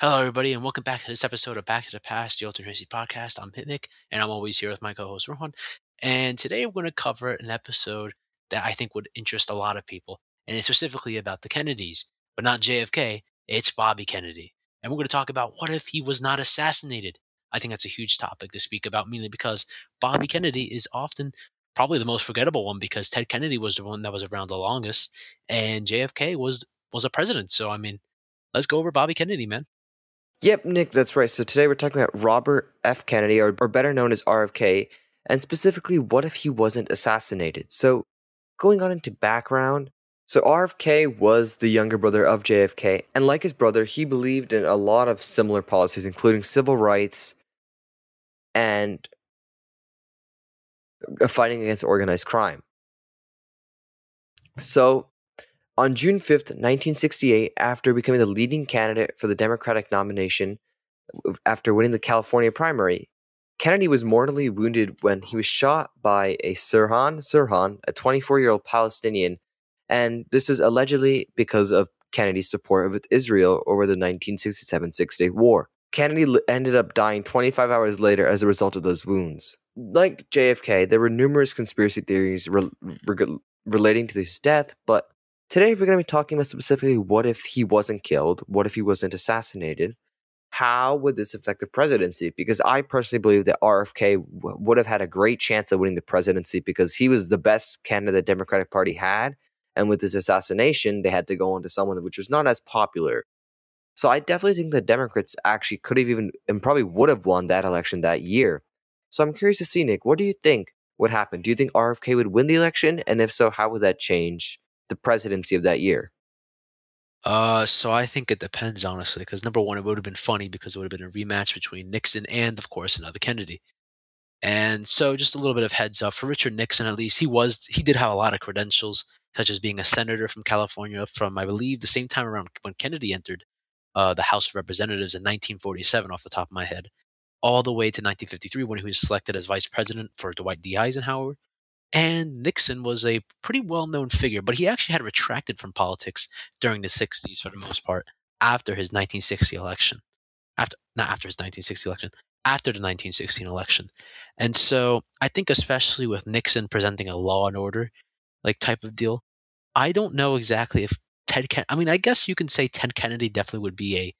Hello, everybody, and welcome back to this episode of Back to the Past, the Alternate History Podcast. I'm Hitnik, and I'm always here with my co-host Rohan. And today we're going to cover an episode that I think would interest a lot of people, and it's specifically about the Kennedys, but not JFK. It's Bobby Kennedy, and we're going to talk about what if he was not assassinated. I think that's a huge topic to speak about, mainly because Bobby Kennedy is often probably the most forgettable one because Ted Kennedy was the one that was around the longest, and JFK was was a president. So I mean, let's go over Bobby Kennedy, man. Yep, Nick, that's right. So today we're talking about Robert F. Kennedy, or, or better known as RFK, and specifically, what if he wasn't assassinated? So, going on into background, so RFK was the younger brother of JFK, and like his brother, he believed in a lot of similar policies, including civil rights and fighting against organized crime. So, on June 5th, 1968, after becoming the leading candidate for the Democratic nomination after winning the California primary, Kennedy was mortally wounded when he was shot by a Sirhan Sirhan, a 24 year old Palestinian, and this is allegedly because of Kennedy's support of Israel over the 1967 Six Day War. Kennedy ended up dying 25 hours later as a result of those wounds. Like JFK, there were numerous conspiracy theories re- re- relating to his death, but Today, we're going to be talking about specifically what if he wasn't killed? What if he wasn't assassinated? How would this affect the presidency? Because I personally believe that RFK w- would have had a great chance of winning the presidency because he was the best candidate the Democratic Party had. And with this assassination, they had to go on to someone which was not as popular. So I definitely think the Democrats actually could have even and probably would have won that election that year. So I'm curious to see, Nick, what do you think would happen? Do you think RFK would win the election? And if so, how would that change the presidency of that year? Uh, so I think it depends honestly, because number one, it would have been funny because it would have been a rematch between Nixon and, of course, another Kennedy. And so, just a little bit of heads up for Richard Nixon. At least he was he did have a lot of credentials, such as being a senator from California from I believe the same time around when Kennedy entered uh, the House of Representatives in 1947, off the top of my head, all the way to 1953 when he was selected as vice president for Dwight D. Eisenhower, and Nixon was a pretty well known figure, but he actually had retracted from politics during the 60s for the most part after his 1960 election. After not after his 1960 election, after the 1916 election. And so I think especially with Nixon presenting a law and order like type of deal, I don't know exactly if Ted Ken- I mean I guess you can say Ted Kennedy definitely would be a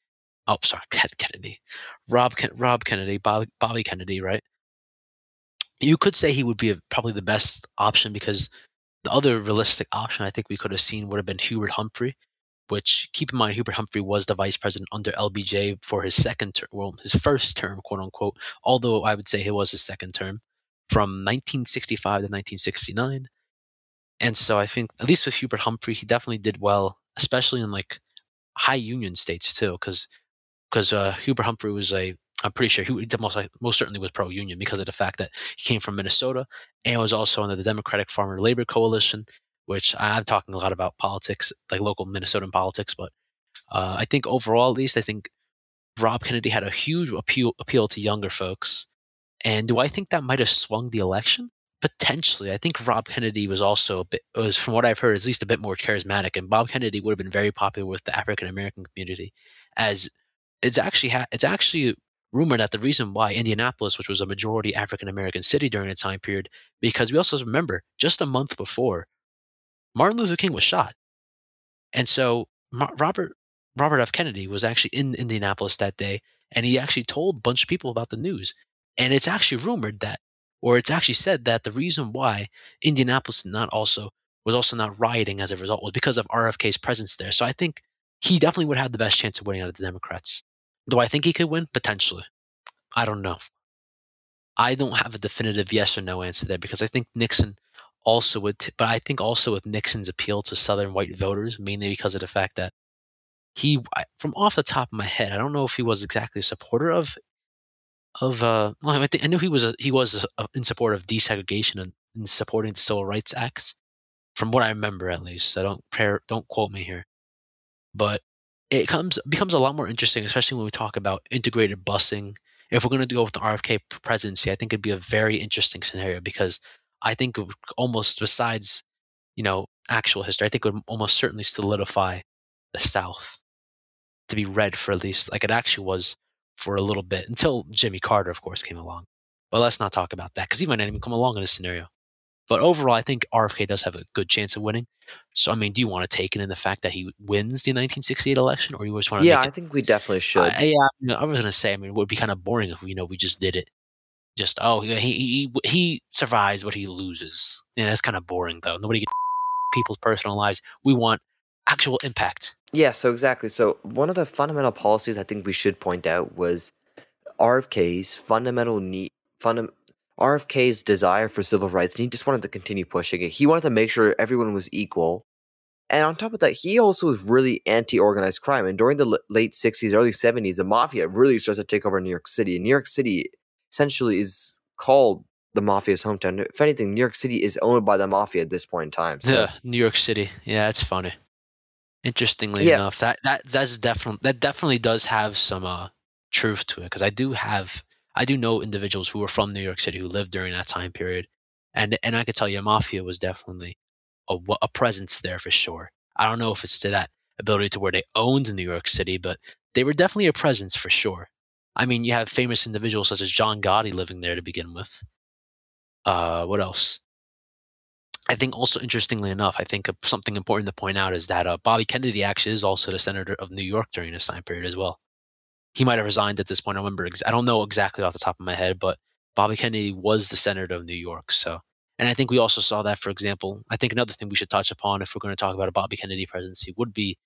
oh sorry Ted Kennedy, Rob Ken- Rob Kennedy, Bobby Kennedy, right? You could say he would be a, probably the best option because the other realistic option I think we could have seen would have been Hubert Humphrey, which keep in mind Hubert Humphrey was the vice president under LBJ for his second term, well, his first term, quote unquote. Although I would say it was his second term from 1965 to 1969. And so I think at least with Hubert Humphrey, he definitely did well, especially in like high union states too, because because uh, Hubert Humphrey was a I'm pretty sure he most most certainly was pro-union because of the fact that he came from Minnesota and was also under the Democratic Farmer Labor Coalition, which I'm talking a lot about politics, like local Minnesotan politics. But uh, I think overall, at least, I think Rob Kennedy had a huge appeal appeal to younger folks. And do I think that might have swung the election? Potentially, I think Rob Kennedy was also a bit was from what I've heard, at least a bit more charismatic, and Bob Kennedy would have been very popular with the African American community, as it's actually ha- it's actually rumored that the reason why Indianapolis, which was a majority African American city during the time period, because we also remember just a month before, Martin Luther King was shot, and so Robert Robert F. Kennedy was actually in Indianapolis that day, and he actually told a bunch of people about the news. And it's actually rumored that, or it's actually said that the reason why Indianapolis not also was also not rioting as a result was because of RFK's presence there. So I think he definitely would have the best chance of winning out of the Democrats. Do I think he could win? Potentially. I don't know. I don't have a definitive yes or no answer there because I think Nixon also would, but I think also with Nixon's appeal to Southern white voters, mainly because of the fact that he, from off the top of my head, I don't know if he was exactly a supporter of, of, uh, well, I think I knew he was a, he was a, in support of desegregation and in supporting the Civil Rights Acts, from what I remember at least. So don't prayer, don't quote me here, but it comes becomes a lot more interesting, especially when we talk about integrated busing. If we're going to go with the RFK presidency, I think it'd be a very interesting scenario because I think almost besides, you know, actual history, I think it would almost certainly solidify the South. to be read for at least like it actually was for a little bit until Jimmy Carter, of course, came along. But let's not talk about that because he might not even come along in this scenario. But overall, I think RFK does have a good chance of winning. So, I mean, do you want to take it in the fact that he wins the 1968 election, or you just want to? Yeah, make it, I think we definitely should. I, yeah, I was gonna say. I mean, it would be kind of boring if you know we just did it. Just oh, he he he survives, but he loses. Yeah, that's kind of boring though. Nobody gets people's personal lives. We want actual impact. Yeah, so exactly. So one of the fundamental policies I think we should point out was RFK's fundamental need, fundam, RFK's desire for civil rights, and he just wanted to continue pushing it. He wanted to make sure everyone was equal. And on top of that, he also was really anti-organized crime. And during the l- late '60s, early '70s, the mafia really starts to take over New York City. And New York City essentially is called the mafia's hometown. If anything, New York City is owned by the mafia at this point in time. So. Yeah, New York City. Yeah, it's funny. Interestingly Yeah. enough, that that that's definitely that definitely does have some uh, truth to it because I do have I do know individuals who were from New York City who lived during that time period, and and I could tell you, mafia was definitely a a presence there for sure. I don't know if it's to that ability to where they owned New York City, but they were definitely a presence for sure. I mean, you have famous individuals such as John Gotti living there to begin with. Uh, what else? I think also interestingly enough, I think something important to point out is that uh, Bobby Kennedy actually is also the senator of New York during this time period as well. He might have resigned at this point. I remember. Ex- I don't know exactly off the top of my head, but Bobby Kennedy was the senator of New York. So, and I think we also saw that, for example. I think another thing we should touch upon if we're going to talk about a Bobby Kennedy presidency would be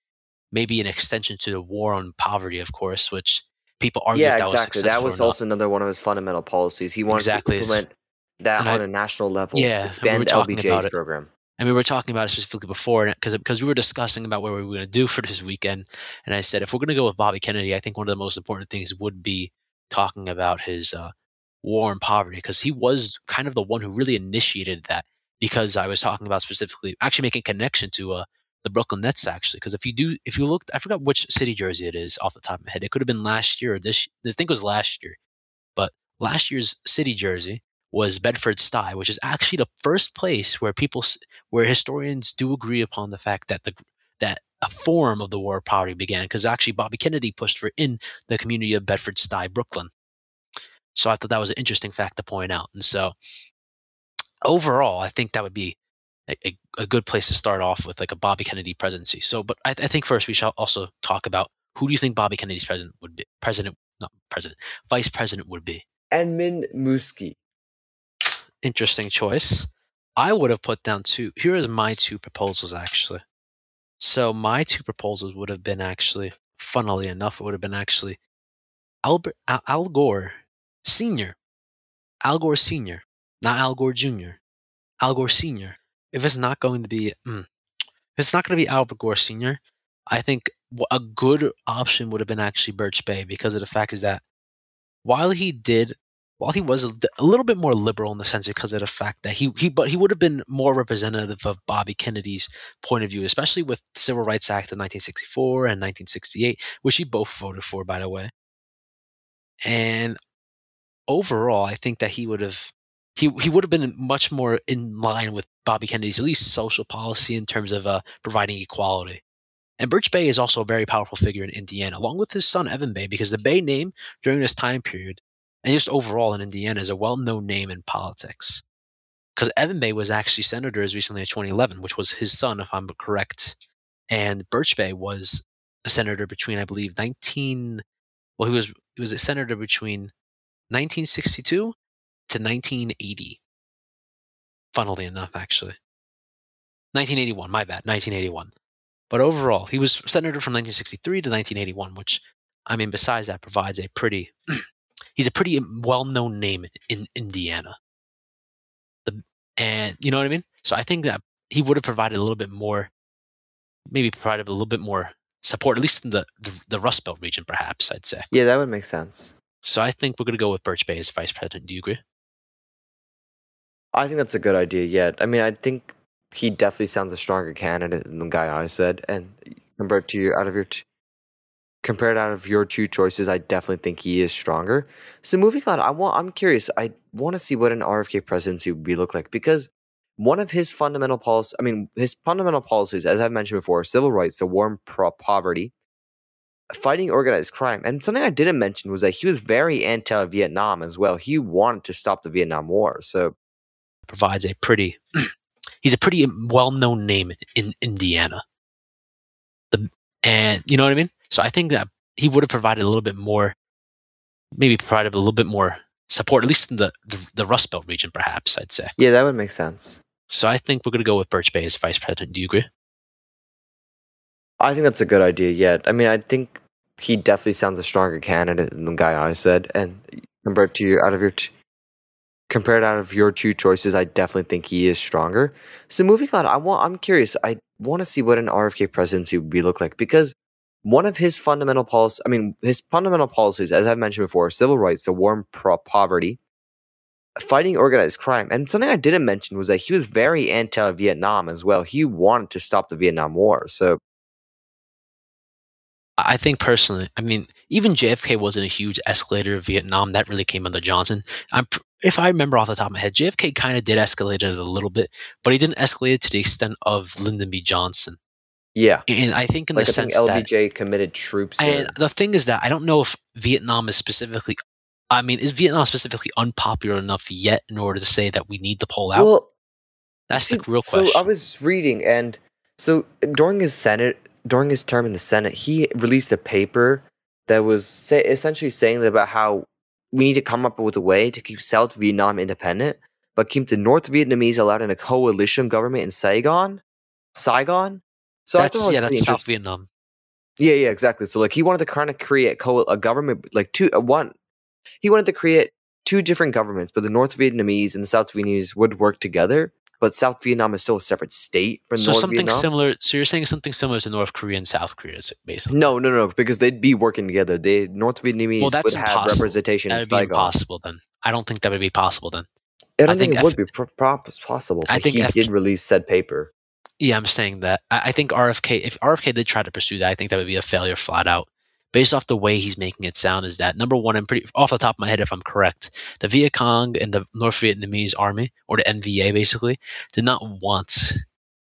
maybe an extension to the war on poverty, of course, which people argue yeah, that exactly. was That was also another one of his fundamental policies. He wanted Exactly. to implement that And on I- a national level. Yeah, and expand LBJ's program. And we were talking about it specifically before because because we were discussing about what we were going to do for this weekend and i said if we're going to go with bobby kennedy i think one of the most important things would be talking about his uh, war on poverty because he was kind of the one who really initiated that because i was talking about specifically actually making connection to uh, the brooklyn nets actually because if you do if you looked i forgot which city jersey it is off the top of my head it could have been last year or this i think it was last year but last year's city jersey was Bedford Stuyvesant, which is actually the first place where people, where historians do agree upon the fact that the that a form of the war of poverty began, because actually Bobby Kennedy pushed for in the community of Bedford Stuyvesant, Brooklyn. So I thought that was an interesting fact to point out. And so overall, I think that would be a, a, a good place to start off with, like a Bobby Kennedy presidency. So, but I, I think first we shall also talk about who do you think Bobby Kennedy's president would be? President, not president, vice president would be. Edmund Muskie. Interesting choice. I would have put down two. Here is my two proposals actually. So my two proposals would have been actually, funnily enough, it would have been actually Albert Al, Al Gore Senior, Al Gore Senior, not Al Gore Junior, Al Gore Senior. If it's not going to be, mm, if it's not going to be Albert Gore Senior, I think a good option would have been actually Birch Bayh because of the fact is that while he did while he was a, a little bit more liberal in the sense because of the fact that he, he but he would have been more representative of Bobby Kennedy's point of view, especially with Civil Rights Act of 1964 and 1968, which he both voted for, by the way. And overall, I think that he would have he he would have been much more in line with Bobby Kennedy's at least social policy in terms of uh, providing equality. And Birch Bayh is also a very powerful figure in Indiana, along with his son Evan Bayh, because the Bayh name during this time period and just overall in Indiana is a well-known name in politics. Because Evan Bayh was actually senator as recently as 2011, which was his son, if I'm correct, and Birch Bayh was a senator between, I believe, 19. Well, he was he was a senator between 1962 to 1980. Funnily enough, actually, 1981. My bad, 1981. But overall, he was senator from 1963 to 1981, which, I mean, besides that, provides a pretty he's a pretty well-known name in Indiana. The and you know what I mean. So I think that he would have provided a little bit more, maybe provided a little bit more support, at least in the the, the Rust Belt region, perhaps I'd say. Yeah, that would make sense. So I think we're gonna go with Birch Bayh as vice president. Do you agree? I think that's a good idea. Yeah, I mean, I think he definitely sounds a stronger candidate than the guy I said. And compared to you, out of your t- compared out of your two choices, I definitely think he is stronger. So moving on, I want I'm curious. I want to see what an RFK presidency would be look like because one of his fundamental policies, I mean, his fundamental policies, as I've mentioned before, civil rights, the war pro- poverty, fighting organized crime. And something I didn't mention was that he was very anti Vietnam as well. He wanted to stop the Vietnam War. So provides a pretty he's a pretty mm, well known name in Indiana. The, and you know what I mean? So I think that he would have provided a little bit more maybe provided a little bit more support, at least in the, the, the Rust Belt region, perhaps, I'd say. Yeah, that would make sense. So I think we're gonna go with Birch Bayh as vice president. Do you agree? I think that's a good idea. Yet, I mean, I think he definitely sounds a stronger candidate than the guy I said. And compared to your out of your t- compared out of your two choices, I definitely think he is stronger. So moving on, I want I'm curious. I want to see what an RFK presidency would be look like because one of his fundamental policies, I mean, his fundamental policies, as I've mentioned before, civil rights, the war on pro- poverty, fighting organized crime, and something I didn't mention was that he was very anti-Vietnam as well. He wanted to stop the Vietnam War. So I think personally, I mean, even JFK wasn't a huge escalator of Vietnam. That really came under Johnson. I'm, if I remember off the top of my head, JFK kind of did escalate it a little bit, but he didn't escalate it to the extent of Lyndon B. Johnson. yeah, And I think in like the I think sense that, LBJ committed troops. and the thing is that I don't know if Vietnam is specifically, I mean, is Vietnam specifically unpopular enough yet in order to say that we need to pull out? Well, That's See, the real so. I was reading, and so during his Senate, during his term in the Senate, he released a paper that was say, essentially saying about how we need to come up with a way to keep South Vietnam independent, but keep the North Vietnamese allowed in a coalition government in Saigon. Saigon. So I that's it yeah, that's South. Vietnam. Yeah, yeah, exactly. So like he wanted to kind of create co- a government like two uh, one. He wanted to create two different governments, but the North Vietnamese and the South Vietnamese would work together. But South Vietnam is still a separate state from North Vietnam. So North something Vietnam. similar. So you're saying something similar to North Korea and South Korea, is basically. No, no, no, because they'd be working together. They North Vietnamese Well, would have impossible. representation That would be Saigon. impossible then. I don't think that would be possible then. I don't I think, think it would F- be pro- pro- possible. I think he F- did release said paper. Yeah, I'm saying that. I, I think RFK, if RFK did try to pursue that, I think that would be a failure flat out. Based off the way he's making it sound, is that number one, I'm pretty off the top of my head, if I'm correct, the Viet Cong and the North Vietnamese army, or the NVA basically, did not want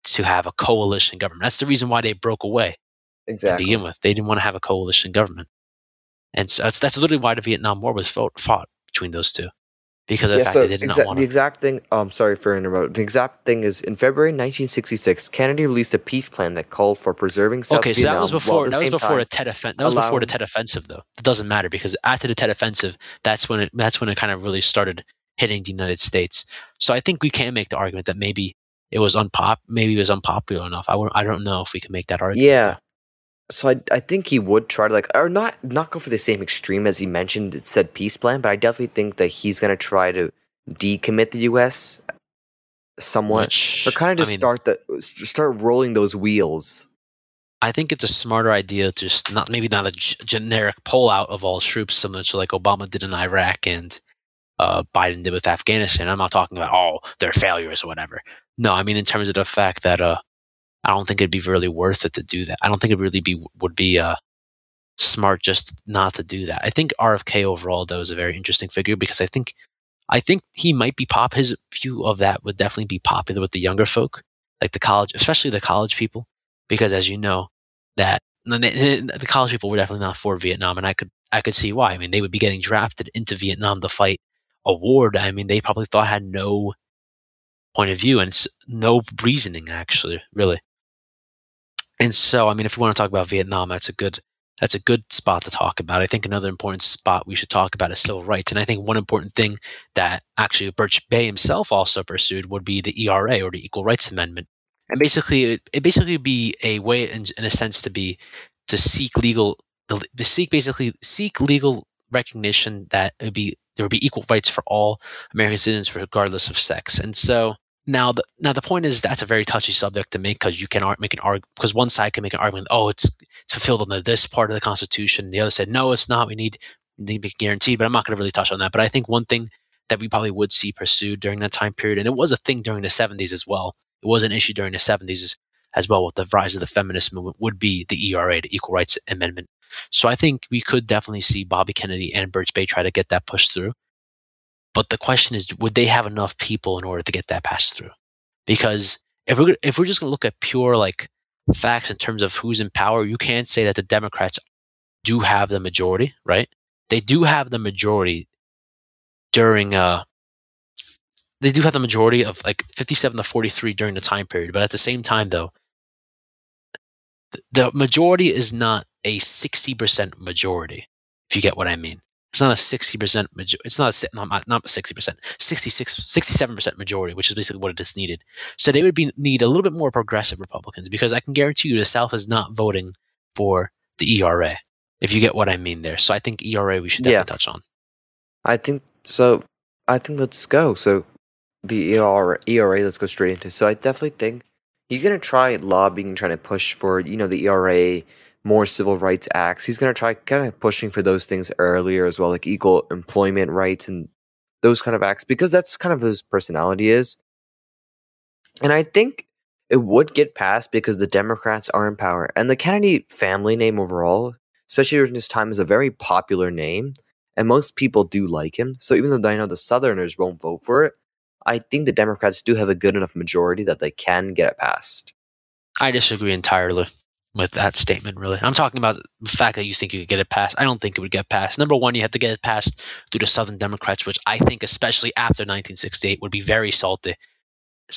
to have a coalition government. That's the reason why they broke away to begin with. They didn't want to have a coalition government. And so that's, that's literally why the Vietnam War was fought, fought between those two. Because of the fact so they did not exa- want the exact thing. Oh, I'm sorry for interrupting. The exact thing is in February 1966, Kennedy released a peace plan that called for preserving South Okay, so that was before the that was before the Tet offensive. That was before the allowing- Tet offensive, though. It doesn't matter because after the Tet offensive, that's when it that's when it kind of really started hitting the United States. So I think we can make the argument that maybe it was unpop, maybe it was unpopular enough. I I don't know if we can make that argument. Yeah. So I, I think he would try to like or not not go for the same extreme as he mentioned it said peace plan, but I definitely think that he's gonna try to decommit the US somewhat. Which, Or kind of I just mean, start the start rolling those wheels. I think it's a smarter idea to just not maybe not a g- generic pullout of all troops, similar to like Obama did in Iraq and uh, Biden did with Afghanistan. I'm not talking about oh they're failures or whatever. No, I mean in terms of the fact that uh, I don't think it'd be really worth it to do that. I don't think it really be would be uh, smart just not to do that. I think RFK overall though is a very interesting figure because I think I think he might be pop. His view of that would definitely be popular with the younger folk, like the college, especially the college people, because as you know, that the college people were definitely not for Vietnam, and I could I could see why. I mean, they would be getting drafted into Vietnam to fight a war I mean they probably thought had no point of view and no reasoning actually, really. And so, I mean, if we want to talk about Vietnam, that's a good that's a good spot to talk about. I think another important spot we should talk about is civil rights, and I think one important thing that actually Birch Bayh himself also pursued would be the ERA or the Equal Rights Amendment, and basically it, it basically would be a way, in, in a sense, to be to seek legal the, to seek basically seek legal recognition that it would be there would be equal rights for all American citizens regardless of sex, and so. Now the now the point is that's a very touchy subject to make because you can make an arg because one side can make an argument oh it's it's fulfilled under this part of the Constitution. The other said no it's not. We need need to be guaranteed. But I'm not going to really touch on that. But I think one thing that we probably would see pursued during that time period and it was a thing during the 70s as well it was an issue during the 70s as, as well with the rise of the feminist movement would be the ERA the Equal Rights Amendment. So I think we could definitely see Bobby Kennedy and Birch Bayh try to get that pushed through but the question is, would they have enough people in order to get that passed through? Because if we're if we're just gonna look at pure like facts in terms of who's in power, you can't say that the Democrats do have the majority, right? They do have the majority during uh they do have the majority of like 57 to 43 during the time period, but at the same time though the majority is not a 60% majority, if you get what I mean. It's not a 60% majority. It's not a, not, not 60%, 66, 67% majority, which is basically what it is needed. So they would be need a little bit more progressive Republicans because I can guarantee you the South is not voting for the ERA, if you get what I mean there. So I think ERA we should definitely yeah. touch on. I think so. I think let's go. So the ERA, ERA, let's go straight into. So I definitely think you're gonna try lobbying, trying to push for you know the ERA, more civil rights acts. He's gonna try kind of pushing for those things earlier as well, like equal employment rights and those kind of acts, because that's kind of his personality is. And I think it would get passed because the Democrats are in power, and the Kennedy family name overall, especially during this time, is a very popular name, and most people do like him. So even though I know the Southerners won't vote for it, I think the Democrats do have a good enough majority that they can get it passed. I disagree entirely with that statement, really. I'm talking about the fact that you think you could get it passed. I don't think it would get passed. Number one, you have to get it passed through the Southern Democrats, which I think, especially after 1968, would be very salty.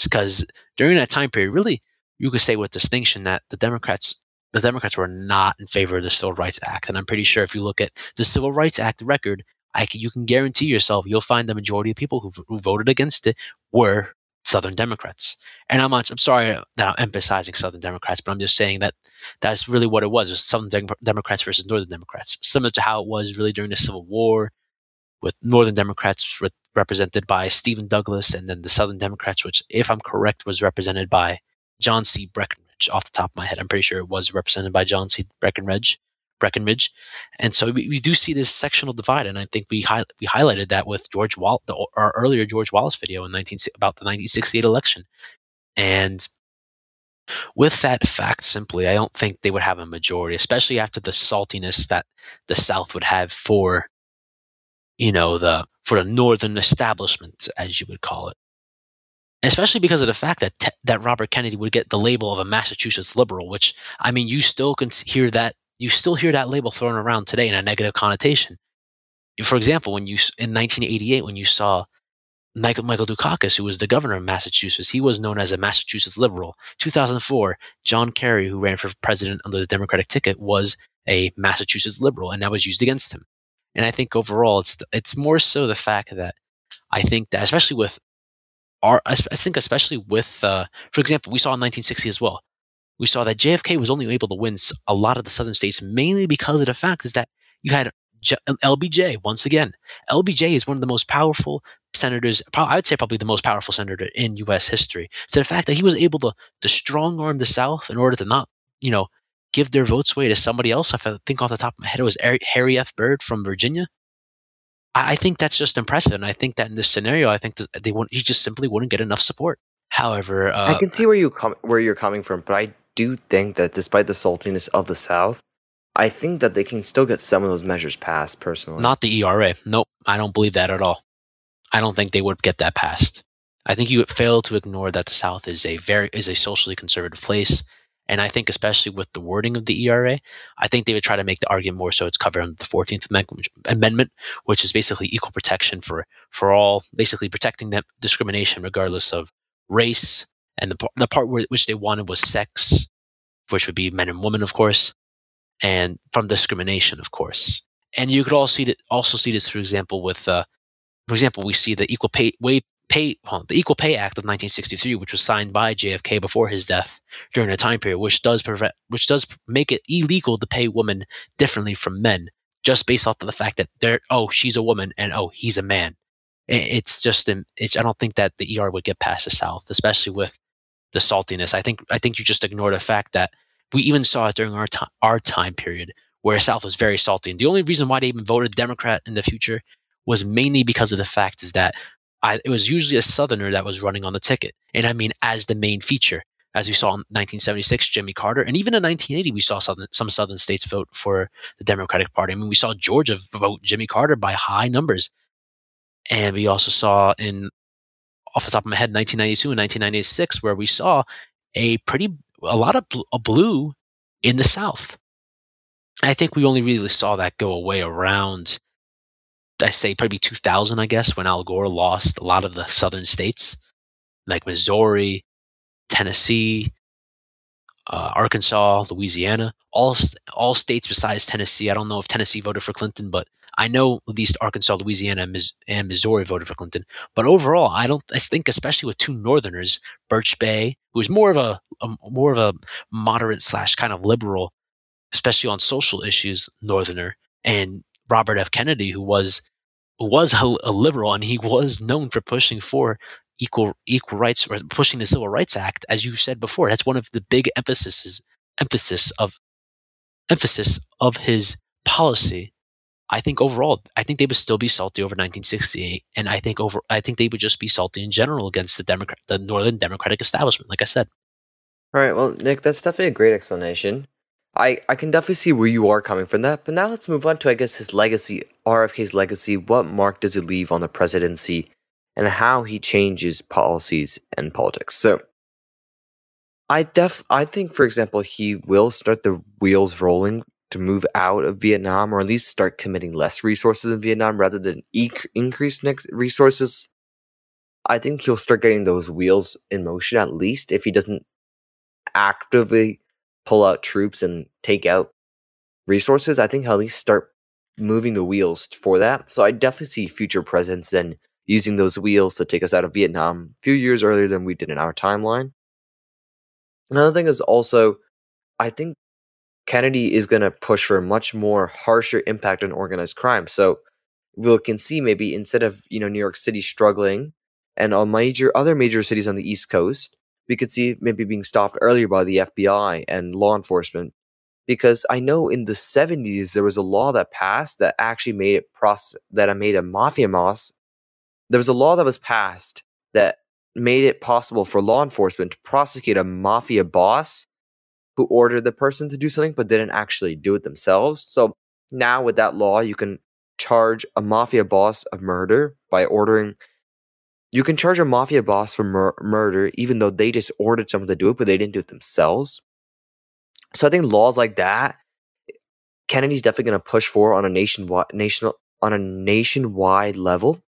Because during that time period, really, you could say with distinction that the Democrats the Democrats were not in favor of the Civil Rights Act. And I'm pretty sure if you look at the Civil Rights Act record, I can, you can guarantee yourself you'll find the majority of people who, who voted against it were Southern Democrats. And I'm not, I'm sorry that I'm emphasizing Southern Democrats, but I'm just saying that that's really what it was: it was Southern De- Democrats versus Northern Democrats, similar to how it was really during the Civil War, with Northern Democrats re- represented by Stephen Douglas, and then the Southern Democrats, which, if I'm correct, was represented by John C. Breckinridge. Off the top of my head, I'm pretty sure it was represented by John C. Breckinridge. Breckinridge, and so we, we do see this sectional divide, and I think we hi- we highlighted that with George Wall, the, our earlier George Wallace video in 19 about the 1968 election, and with that fact simply, I don't think they would have a majority, especially after the saltiness that the South would have for, you know, the for the Northern establishment, as you would call it. Especially because of the fact that te- that Robert Kennedy would get the label of a Massachusetts liberal, which I mean, you still can hear that you still hear that label thrown around today in a negative connotation. For example, when you in 1988, when you saw Michael, Michael Dukakis, who was the governor of Massachusetts, he was known as a Massachusetts liberal. 2004, John Kerry, who ran for president under the Democratic ticket, was a Massachusetts liberal, and that was used against him. And I think overall, it's it's more so the fact that I think that, especially with our, I think especially with, uh, for example, we saw in 1960 as well we saw that JFK was only able to win a lot of the southern states mainly because of the fact is that you had LBJ once again. LBJ is one of the most powerful senators. I would say probably the most powerful senator in U.S. history. So the fact that he was able to to strong arm the South in order to not, you know, give their votes away to somebody else. I think off the top of my head, it was Harry F. Byrd from Virginia. I, think that's just impressive, and I think that in this scenario, I think they wouldn't. He just simply wouldn't get enough support. However, uh, I can see where you com- where you're coming from, but I do think that despite the saltiness of the South, I think that they can still get some of those measures passed personally. Not the ERA. Nope. I don't believe that at all. I don't think they would get that passed. I think you fail to ignore that the South is a very is a socially conservative place. And I think especially with the wording of the ERA, I think they would try to make the argument more so it's covered under the 14th Amendment, which is basically equal protection for, for all, basically protecting them discrimination regardless of race, and the, the part where, which they wanted was sex, which would be men and women, of course, and from discrimination, of course. And you could also see that, also see this, for example, with, uh, for example, we see the Equal Pay, way, pay well, the Equal Pay Act of 1963, which was signed by JFK before his death during a time period, which does prevent, which does make it illegal to pay women differently from men, just based off of the fact that they're oh she's a woman and oh he's a man. It's just it's, I don't think that the ER would get past the South, especially with the saltiness. I think I think you just ignore the fact that we even saw it during our time our time period where South was very salty. And the only reason why they even voted Democrat in the future was mainly because of the fact is that I, it was usually a Southerner that was running on the ticket, and I mean as the main feature. As we saw in 1976, Jimmy Carter, and even in 1980, we saw southern, some Southern states vote for the Democratic Party. I mean, we saw Georgia vote Jimmy Carter by high numbers, and we also saw in off the top of my head 1992 and 1996 where we saw a pretty a lot of bl- a blue in the south. I think we only really saw that go away around, I say, probably 2000, I guess, when Al Gore lost a lot of the southern states, like Missouri, Tennessee, uh, Arkansas, Louisiana, all all states besides Tennessee. I don't know if Tennessee voted for Clinton, but I know at least Arkansas, Louisiana, and Missouri voted for Clinton. But overall, I don't. I think especially with two Northerners, Birch Bayh, who's more of a, a more of a moderate slash kind of liberal, especially on social issues, Northerner, and Robert F. Kennedy, who was was a, a liberal and he was known for pushing for equal equal rights or pushing the Civil Rights Act, as you said before. That's one of the big emphases emphasis of emphasis of his policy. I think overall, I think they would still be salty over 1968, and I think over, I think they would just be salty in general against the Democrat, the Northern Democratic establishment. Like I said. All right. Well, Nick, that's definitely a great explanation. I I can definitely see where you are coming from that. But now let's move on to I guess his legacy, RFK's legacy. What mark does he leave on the presidency? And how he changes policies and politics. So I def I think for example he will start the wheels rolling to move out of Vietnam or at least start committing less resources in Vietnam rather than e- increase resources. I think he'll start getting those wheels in motion at least if he doesn't actively pull out troops and take out resources. I think he'll at least start moving the wheels for that. So I definitely see future presidents then using those wheels to take us out of Vietnam a few years earlier than we did in our timeline. Another thing is also, I think Kennedy is going to push for a much more harsher impact on organized crime. So we can see maybe instead of you know New York City struggling and on major other major cities on the East Coast, we could see maybe being stopped earlier by the FBI and law enforcement. Because I know in the 70s there was a law that passed that actually made it process that made a mafia boss there was a law that was passed that made it possible for law enforcement to prosecute a mafia boss who ordered the person to do something but didn't actually do it themselves. So now with that law, you can charge a mafia boss of murder by ordering. You can charge a mafia boss for mur- murder even though they just ordered someone to do it, but they didn't do it themselves. So I think laws like that, Kennedy's definitely going to push for on a nationwide national on a nationwide level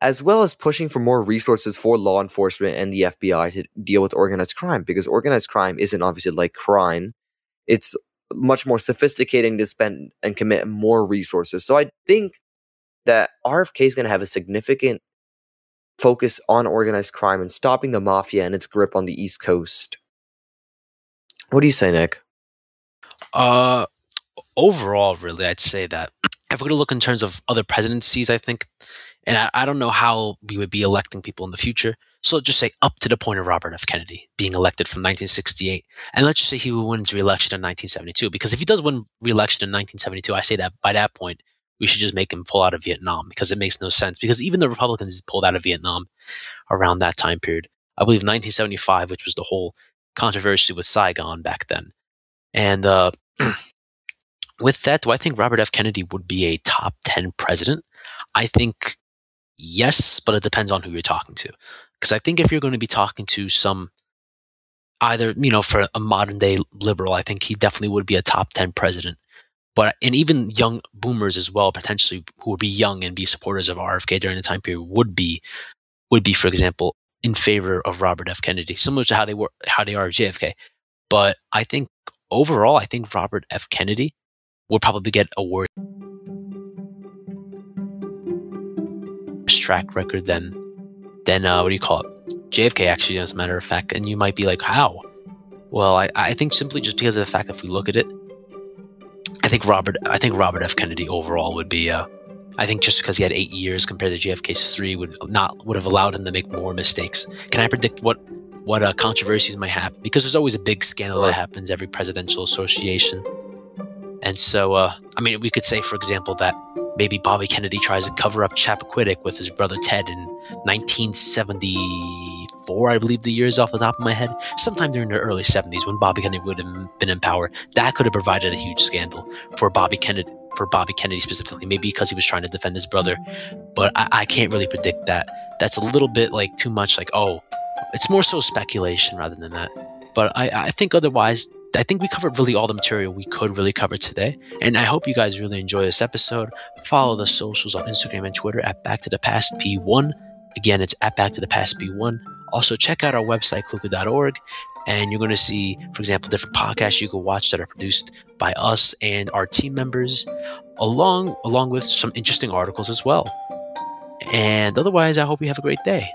as well as pushing for more resources for law enforcement and the FBI to deal with organized crime because organized crime isn't obviously like crime. It's much more sophisticated to spend and commit more resources. So I think that RFK is going to have a significant focus on organized crime and stopping the mafia and its grip on the East Coast. What do you say, Nick? Uh, overall, really, I'd say that if we're going to look in terms of other presidencies, I think and I, I don't know how we would be electing people in the future. So let's just say up to the point of Robert F. Kennedy being elected from 1968. And let's just say he wins re-election in 1972. Because if he does win re-election in 1972, I say that by that point, we should just make him pull out of Vietnam because it makes no sense. Because even the Republicans pulled out of Vietnam around that time period. I believe 1975, which was the whole controversy with Saigon back then. And uh, with that, do I think Robert F. Kennedy would be a top 10 president? I think Yes, but it depends on who you're talking to. Because I think if you're going to be talking to some, either, you know, for a modern day liberal, I think he definitely would be a top 10 president. But, and even young boomers as well, potentially, who would be young and be supporters of RFK during the time period, would be, would be, for example, in favor of Robert F. Kennedy, similar to how they were, how they are of JFK. But I think overall, I think Robert F. Kennedy would probably get a worse track record than than uh, what do you call it? JFK actually, as a matter of fact, and you might be like, how? Well, I, I think simply just because of the fact that if we look at it, I think Robert I think Robert F. Kennedy overall would be uh, I think just because he had eight years compared to JFK's three would not would have allowed him to make more mistakes. Can I predict what what uh, controversies might happen? Because there's always a big scandal that happens every presidential association, and so uh, I mean we could say, for example, that maybe Bobby Kennedy tries to cover up Chappaquiddick with his brother Ted in 1974, I believe the year is off the top of my head. Sometime during the early 70s when Bobby Kennedy would have been in power, that could have provided a huge scandal for Bobby Kennedy. For Bobby Kennedy specifically, maybe because he was trying to defend his brother, but I, I can't really predict that. That's a little bit like too much. Like, oh, it's more so speculation rather than that. But I, I think otherwise, I think we covered really all the material we could really cover today. And I hope you guys really enjoy this episode. Follow the socials on Instagram and Twitter at Back to the Past P1. Again, it's at Back to the Past P1. Also, check out our website, kluka.org, and you're going to see, for example, different podcasts you can watch that are produced by us and our team members, along along with some interesting articles as well. And otherwise, I hope you have a great day.